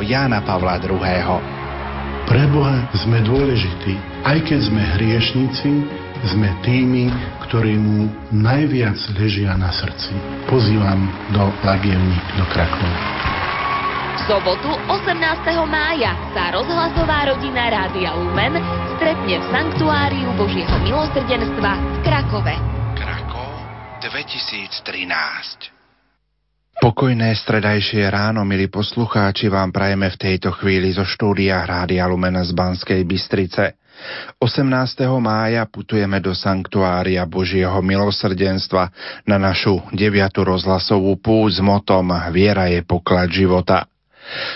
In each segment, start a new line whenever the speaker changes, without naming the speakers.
svätého Jána Pavla II.
Pre Boha sme dôležití, aj keď sme hriešnici, sme tými, ktorí mu najviac ležia na srdci. Pozývam do Lagievník do Krakova
sobotu 18. mája sa rozhlasová rodina Rádia Lumen stretne v Sanktuáriu Božieho milosrdenstva v Krakove.
Krakov 2013 Pokojné stredajšie ráno, milí poslucháči, vám prajeme v tejto chvíli zo štúdia Rádia Lumen z Banskej Bystrice. 18. mája putujeme do Sanktuária Božieho milosrdenstva na našu deviatu rozhlasovú púť s motom Viera je poklad života.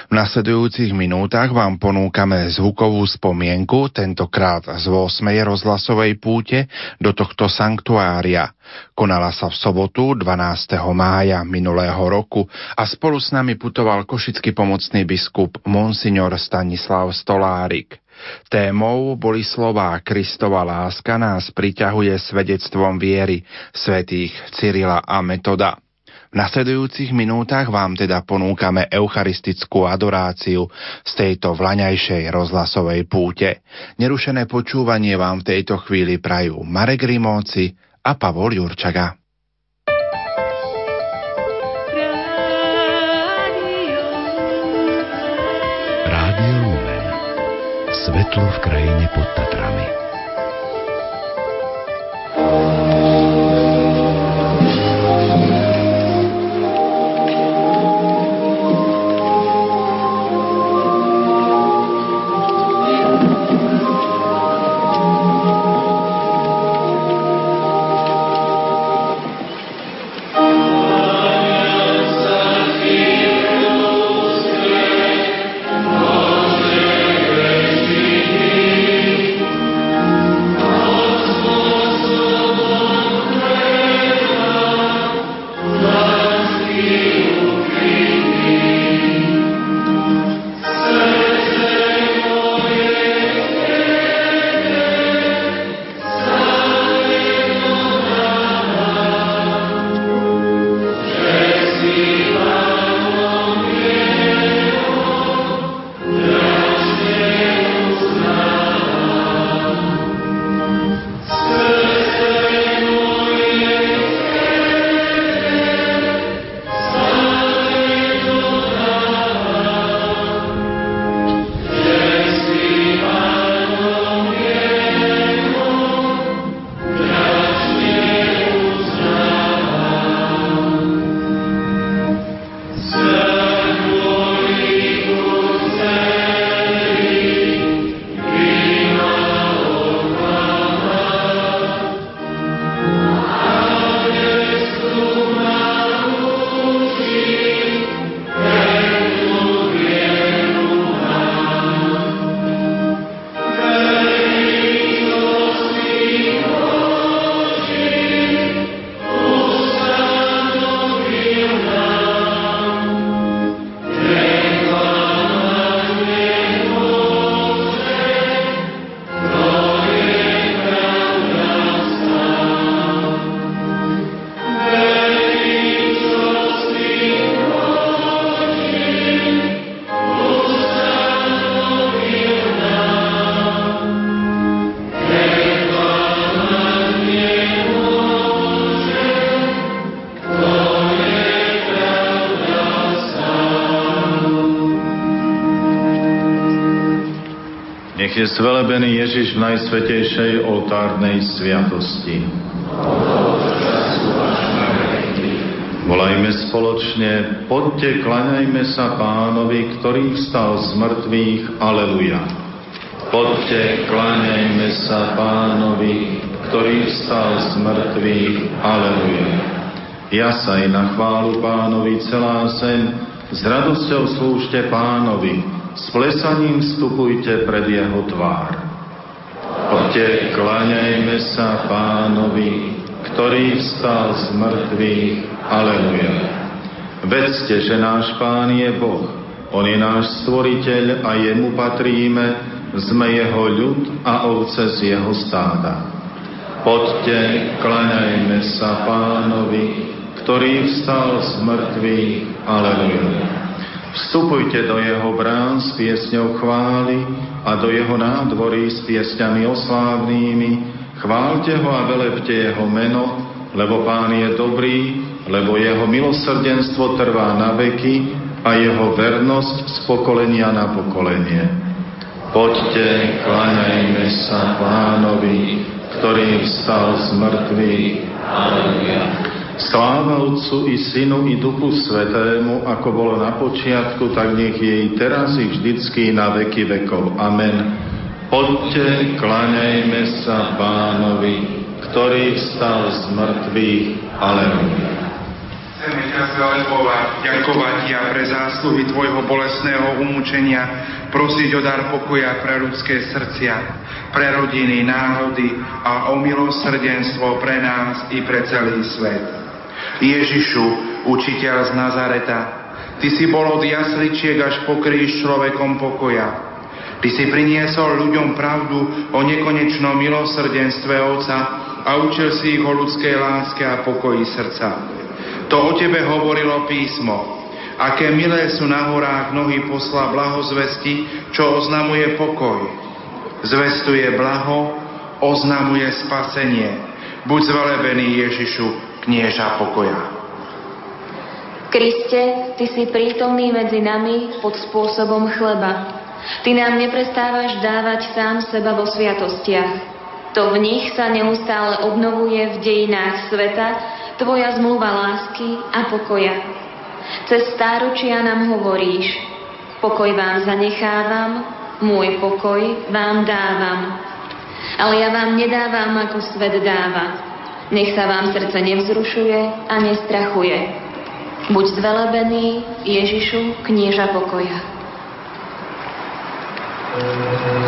V nasledujúcich minútach vám ponúkame zvukovú spomienku, tentokrát z 8. rozhlasovej púte do tohto sanktuária. Konala sa v sobotu 12. mája minulého roku a spolu s nami putoval košický pomocný biskup Monsignor Stanislav Stolárik. Témou boli slová Kristova láska nás priťahuje svedectvom viery svätých Cyrila a Metoda. Nasledujúcich minútach vám teda ponúkame eucharistickú adoráciu z tejto vlaňajšej rozhlasovej púte. Nerušené počúvanie vám v tejto chvíli prajú Marek Rimóci a Pavol Jurčaga.
Rádio Lumen. Svetlo v krajine pod Tatrami.
Je zvelebený Ježiš v najsvetejšej oltárnej sviatosti. Volajme spoločne, poďte, klaňajme sa pánovi, ktorý vstal z mŕtvych, aleluja. Poďte, kláňajme sa pánovi, ktorý vstal z mŕtvych, aleluja. Jasaj na chválu pánovi celá zem, s radosťou slúžte pánovi, s plesaním vstupujte pred jeho tvár. Poďte, kláňajme sa pánovi, ktorý vstal z mŕtvych. Aleluja. Vedzte, že náš pán je Boh. On je náš stvoriteľ a jemu patríme, sme jeho ľud a ovce z jeho stáda. Poďte, kláňajme sa pánovi, ktorý vstal z mŕtvych. Aleluja. Vstupujte do jeho brán s piesňou chvály a do jeho nádvorí s piesňami oslávnými. Chválte ho a velepte jeho meno, lebo pán je dobrý, lebo jeho milosrdenstvo trvá na veky a jeho vernosť z pokolenia na pokolenie. Poďte, kláňajme sa pánovi, ktorý vstal z mŕtvych. Aleluja. Sláva Otcu i Synu i Duchu Svetému, ako bolo na počiatku, tak nech je i teraz i vždycky na veky vekov. Amen. Poďte, kláňajme sa Pánovi, ktorý vstal z mŕtvych. Aleluja.
Chceme ťa zvelebovať, ďakovať Ti a pre zásluhy Tvojho bolesného umúčenia, prosiť o dar pokoja pre ľudské srdcia, pre rodiny, národy a o milosrdenstvo pre nás i pre celý svet. Ježišu, učiteľ z Nazareta, Ty si bol od jasličiek až po kríž človekom pokoja. Ty si priniesol ľuďom pravdu o nekonečnom milosrdenstve Otca a učil si ich o ľudskej láske a pokoji srdca. To o Tebe hovorilo písmo. Aké milé sú na horách nohy posla blahozvesti, čo oznamuje pokoj. Zvestuje blaho, oznamuje spasenie. Buď zvelebený Ježišu, knieža pokoja.
Kriste, Ty si prítomný medzi nami pod spôsobom chleba. Ty nám neprestávaš dávať sám seba vo sviatostiach. To v nich sa neustále obnovuje v dejinách sveta Tvoja zmluva lásky a pokoja. Cez stáročia nám hovoríš, pokoj vám zanechávam, môj pokoj vám dávam. Ale ja vám nedávam, ako svet dáva. Nech sa vám srdce nevzrušuje a nestrachuje. Buď zvelebený Ježišu, knieža pokoja. Thank.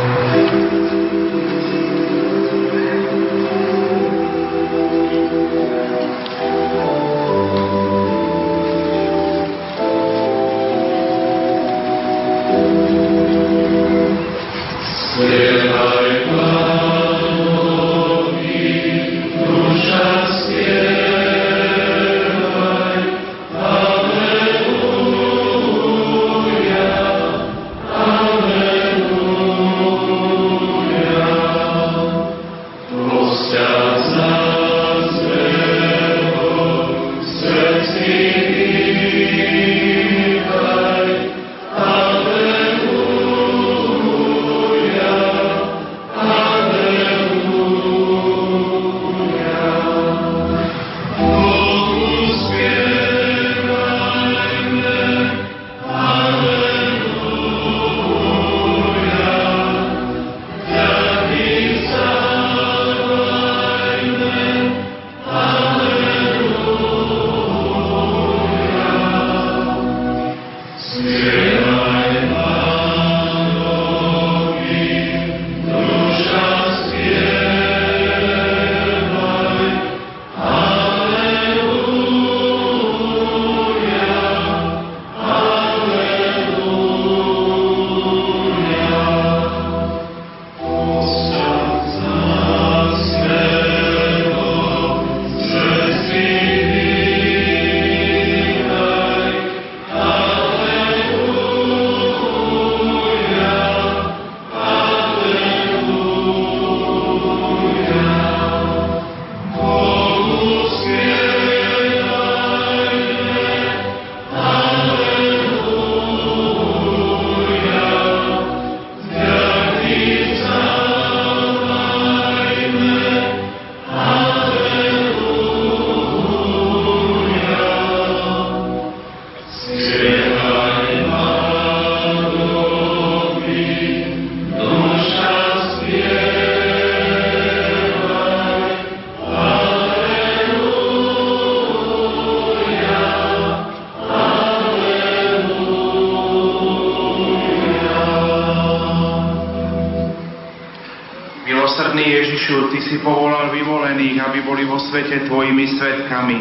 Svete Tvojimi svetkami.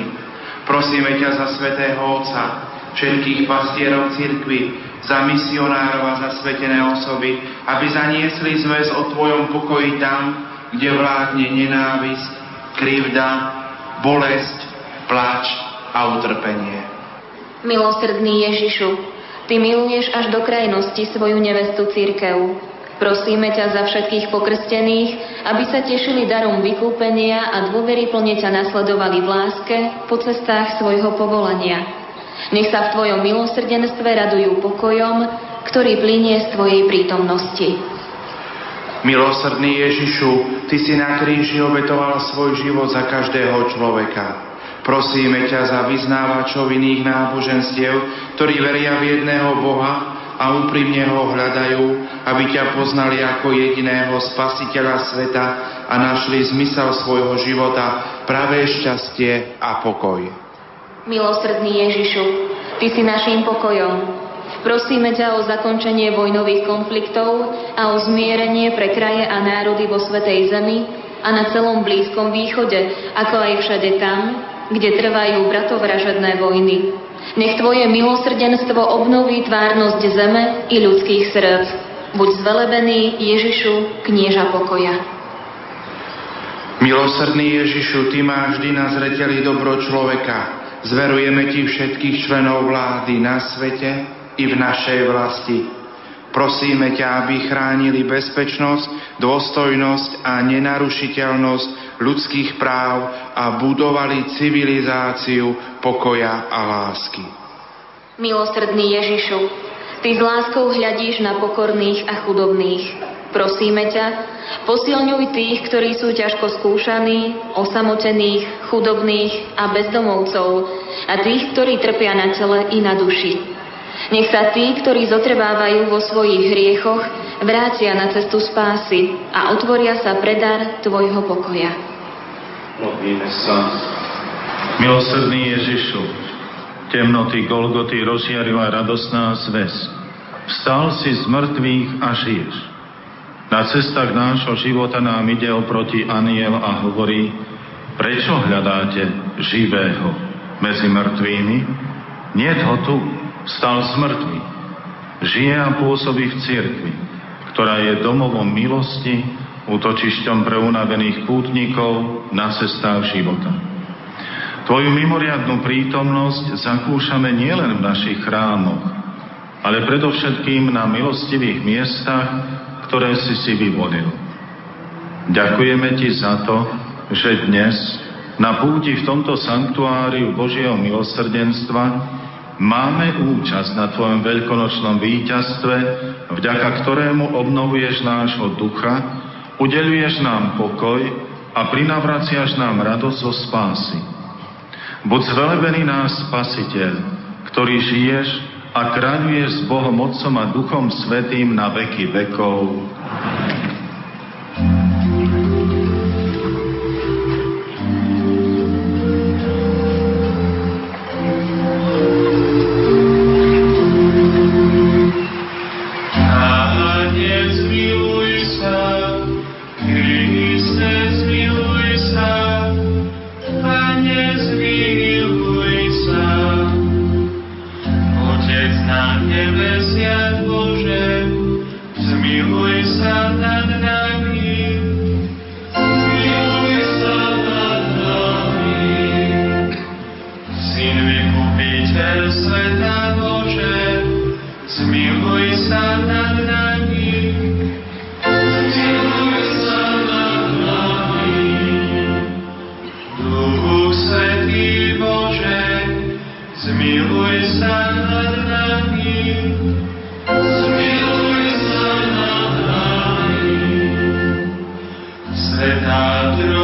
Prosíme ťa za svetého Otca, všetkých pastierov cirkvi, za misionárov a za svetené osoby, aby zaniesli zväz o Tvojom pokoji tam, kde vládne nenávisť, krivda, bolesť, plač a utrpenie.
Milosrdný Ježišu, Ty miluješ až do krajnosti svoju nevestu církev. Prosíme ťa za všetkých pokrstených, aby sa tešili darom vykúpenia a dôvery plne ťa nasledovali v láske po cestách svojho povolania. Nech sa v Tvojom milosrdenstve radujú pokojom, ktorý plinie z Tvojej prítomnosti.
Milosrdný Ježišu, Ty si na kríži obetoval svoj život za každého človeka. Prosíme ťa za vyznávačov iných náboženstiev, ktorí veria v jedného Boha a úprimne ho hľadajú, aby ťa poznali ako jediného spasiteľa sveta a našli zmysel svojho života, pravé šťastie a pokoj.
Milosrdný Ježišu, Ty si naším pokojom. Prosíme ťa o zakončenie vojnových konfliktov a o zmierenie pre kraje a národy vo Svetej Zemi a na celom Blízkom východe, ako aj všade tam, kde trvajú bratovražedné vojny. Nech Tvoje milosrdenstvo obnoví tvárnosť zeme i ľudských srdc. Buď zvelebený Ježišu, knieža pokoja.
Milosrdný Ježišu, Ty máš vždy na zreteli dobro človeka. Zverujeme Ti všetkých členov vlády na svete i v našej vlasti. Prosíme ťa, aby chránili bezpečnosť, dôstojnosť a nenarušiteľnosť ľudských práv a budovali civilizáciu pokoja a lásky.
Milosrdný Ježišu, Ty s láskou hľadíš na pokorných a chudobných. Prosíme ťa, posilňuj tých, ktorí sú ťažko skúšaní, osamotených, chudobných a bezdomovcov a tých, ktorí trpia na tele i na duši. Nech sa tí, ktorí zotrvávajú vo svojich hriechoch, vrátia na cestu spásy a otvoria sa predar Tvojho pokoja.
Modlíme sa. Milosrdný Ježišu, temnoty Golgoty rozžiarila radosná zväz. Vstal si z mŕtvych a žiješ. Na cestách nášho života nám ide oproti aniel a hovorí, prečo hľadáte živého medzi mŕtvými? Nie ho tu, stal z mŕtvych. Žije a pôsobí v cirkvi, ktorá je domovom milosti, útočišťom pre unavených pútnikov na cestách života. Tvoju mimoriadnú prítomnosť zakúšame nielen v našich chrámoch, ale predovšetkým na milostivých miestach, ktoré si si vyvolil. Ďakujeme Ti za to, že dnes na púti v tomto sanktuáriu Božieho milosrdenstva Máme účasť na Tvojom veľkonočnom víťazstve, vďaka ktorému obnovuješ nášho ducha, udeluješ nám pokoj a prinavraciaš nám radosť zo spásy. Buď zvelebený náš Spasiteľ, ktorý žiješ a kráľuješ s Bohom Otcom a Duchom Svetým na veky vekov. Faustína, Svetá Trojica,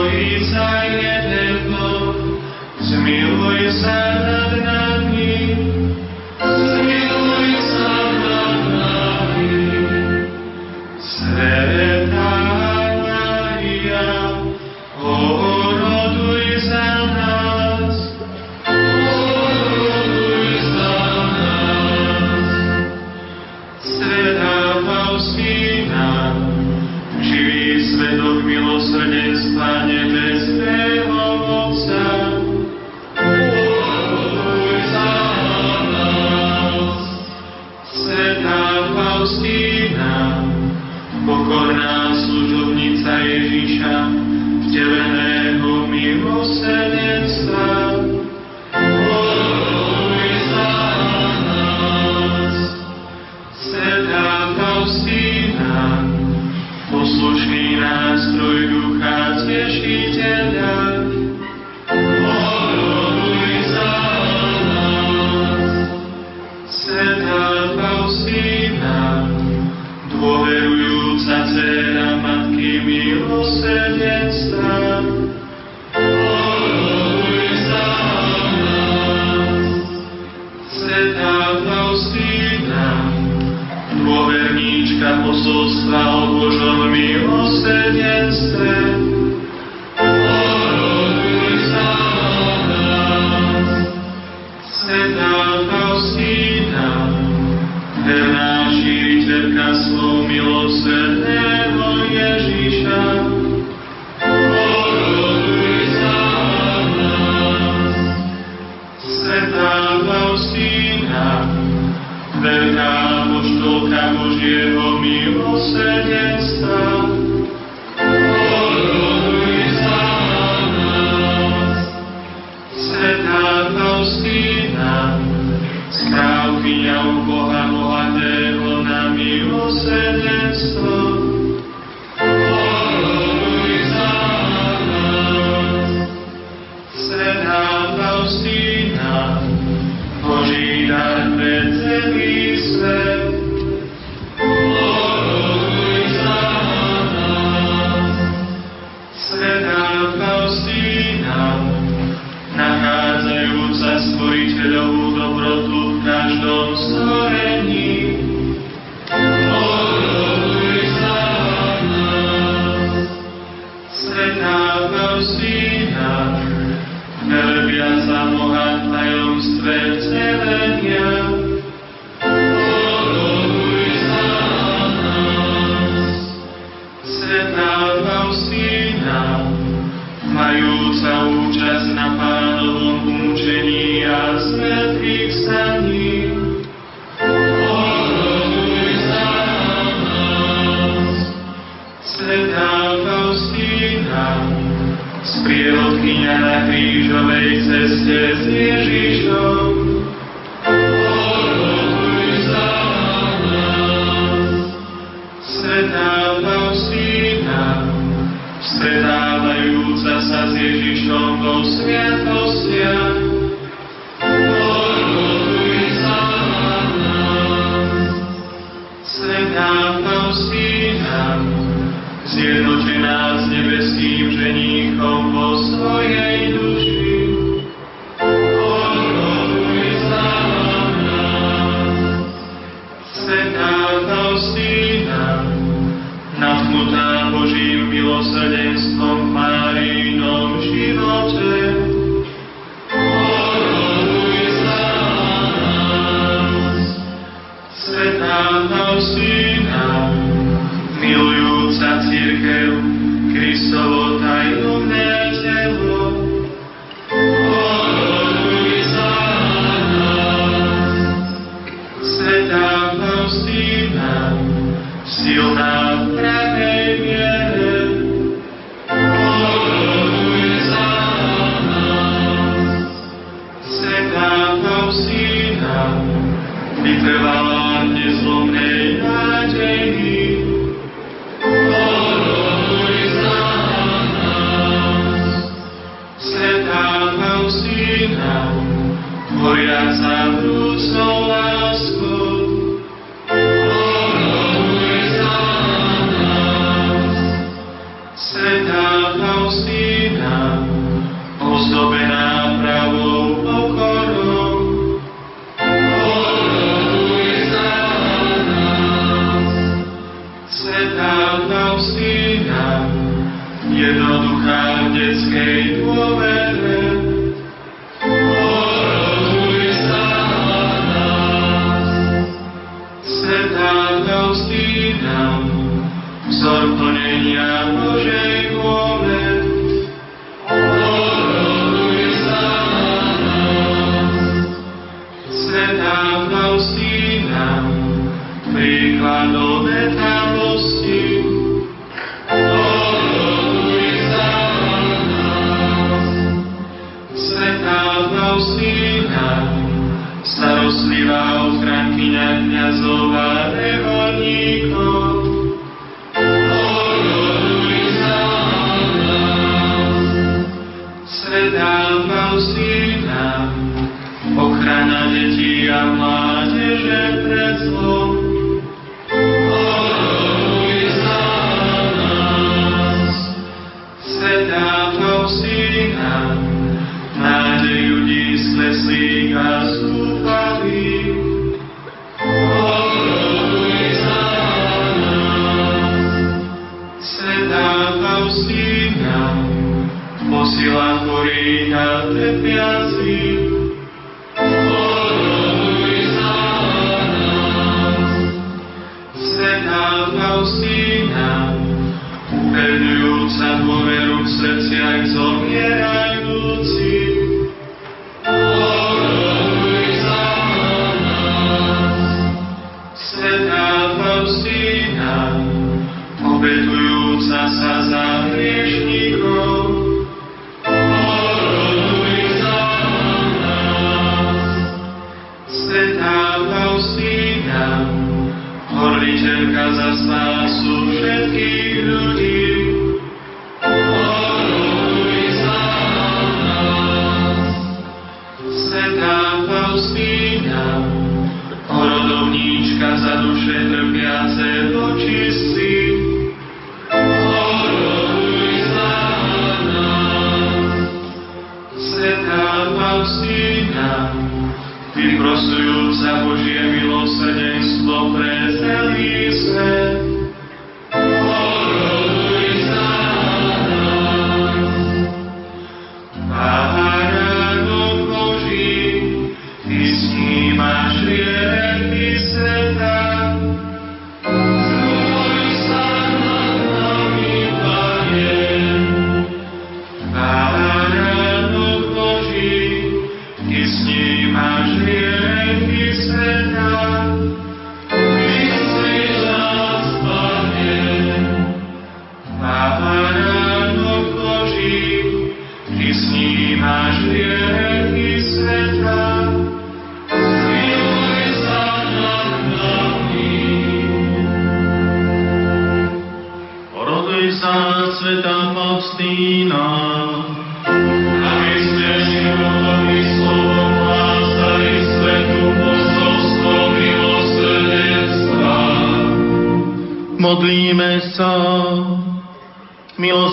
vzor plnenia Božej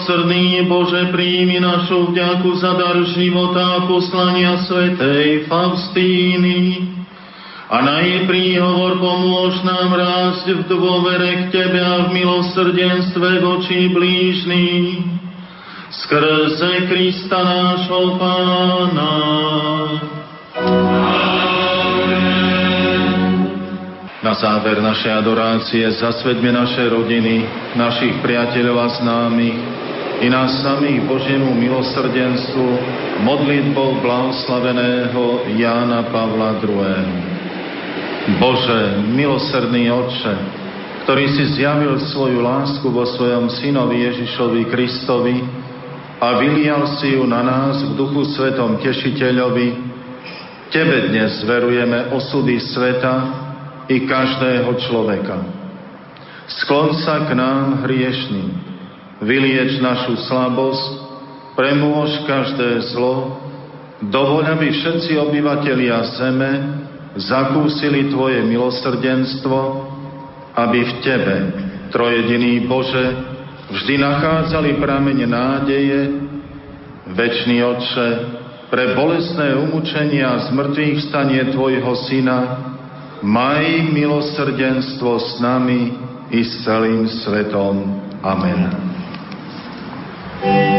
Milosrdný Bože, príjmi našu vďaku za dar života a poslania svetej Faustíny a na jej príhovor pomôž nám rásť v dôvere k Tebe a v milosrdenstve voči blížny. Skrze Krista nášho Pána. Na záver našej adorácie zasvedme naše rodiny, našich priateľov a známych i nás samých Božiemu milosrdenstvu modlitbou blahoslaveného Jána Pavla II. Bože, milosrdný Otče, ktorý si zjavil svoju lásku vo svojom synovi Ježišovi Kristovi a vylial si ju na nás v duchu svetom tešiteľovi, Tebe dnes zverujeme osudy sveta i každého človeka. Sklon sa k nám hriešným, vylieč našu slabosť, premôž každé zlo, dovoľ, aby všetci obyvatelia zeme zakúsili Tvoje milosrdenstvo, aby v Tebe, trojediný Bože, vždy nachádzali prameň nádeje, Večný Otče, pre bolestné umúčenie a zmrtvých stanie Tvojho Syna, maj milosrdenstvo s nami i s celým svetom. Amen. Thank you.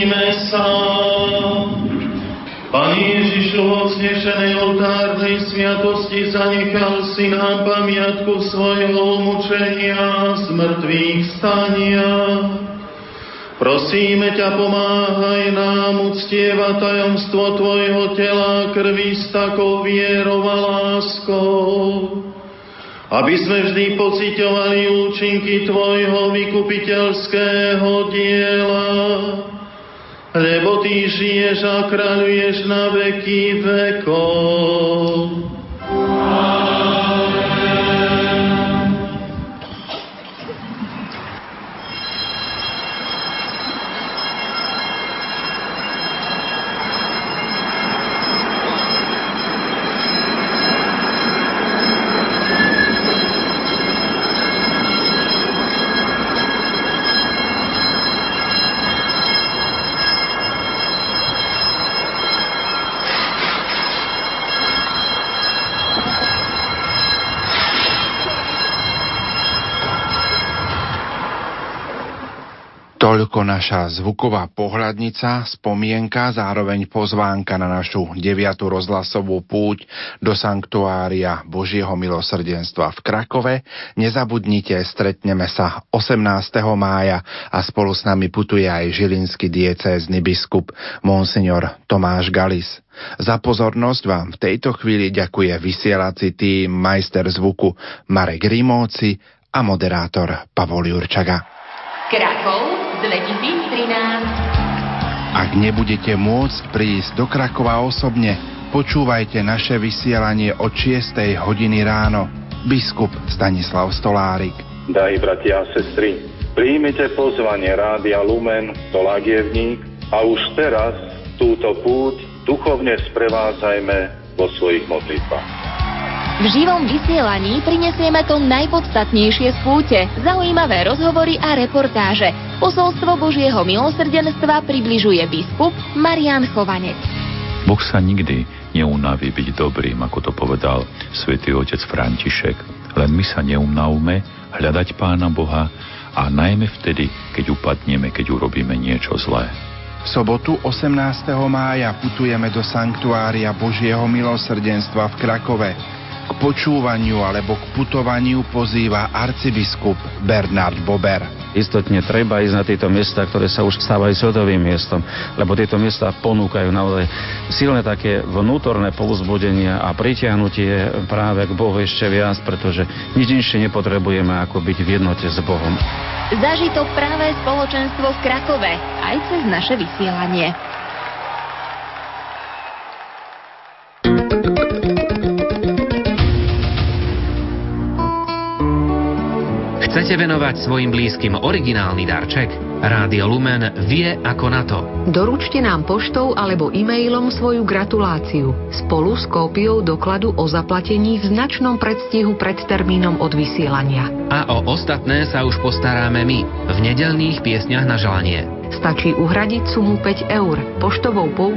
Modlíme sa. Pán Ježišu, vo vznešenej oltárnej sviatosti zanechal si nám pamiatku svojho umúčenia, smrtvých stania. Prosíme ťa, pomáhaj nám uctievať tajomstvo Tvojho tela krvi s takou vierou a láskou, aby sme vždy pocitovali účinky Tvojho vykupiteľského diela, lebo Ty žiješ a kráľuješ na veky vekov.
Toľko naša zvuková pohľadnica, spomienka, zároveň pozvánka na našu deviatú rozhlasovú púť do sanktuária Božieho milosrdenstva v Krakove. Nezabudnite, stretneme sa 18. mája a spolu s nami putuje aj žilinský diecézny biskup Monsignor Tomáš Galis. Za pozornosť vám v tejto chvíli ďakuje vysielací tým majster zvuku Marek Rimóci a moderátor Pavol Jurčaga.
Krakov 2013.
Ak nebudete môcť prísť do Krakova osobne, počúvajte naše vysielanie od 6. hodiny ráno. Biskup Stanislav Stolárik.
Daj, bratia a sestry, príjmite pozvanie Rádia Lumen do Lagievník a už teraz túto púť duchovne sprevádzajme vo svojich modlitbách.
V živom vysielaní prinesieme to najpodstatnejšie z púte, zaujímavé rozhovory a reportáže. Posolstvo Božieho milosrdenstva približuje biskup Marian Chovanec.
Boh sa nikdy neunaví byť dobrým, ako to povedal svätý otec František. Len my sa neunavme hľadať Pána Boha a najmä vtedy, keď upadneme, keď urobíme niečo zlé.
V sobotu 18. mája putujeme do sanktuária Božieho milosrdenstva v Krakove k počúvaniu alebo k putovaniu pozýva arcibiskup Bernard Bober.
Istotne treba ísť na tieto miesta, ktoré sa už stávajú svetovým miestom, lebo tieto miesta ponúkajú naozaj silné také vnútorné povzbudenia a pritiahnutie práve k Bohu ešte viac, pretože nič inšie nepotrebujeme ako byť v jednote s Bohom.
Zažito práve spoločenstvo v Krakove aj cez naše vysielanie.
Chcete venovať svojim blízkym originálny darček? Rádio Lumen vie ako na to.
Doručte nám poštou alebo e-mailom svoju gratuláciu spolu s kópiou dokladu o zaplatení v značnom predstihu pred termínom od vysielania.
A o ostatné sa už postaráme my v nedelných piesňach na želanie.
Stačí uhradiť sumu 5 eur poštovou pou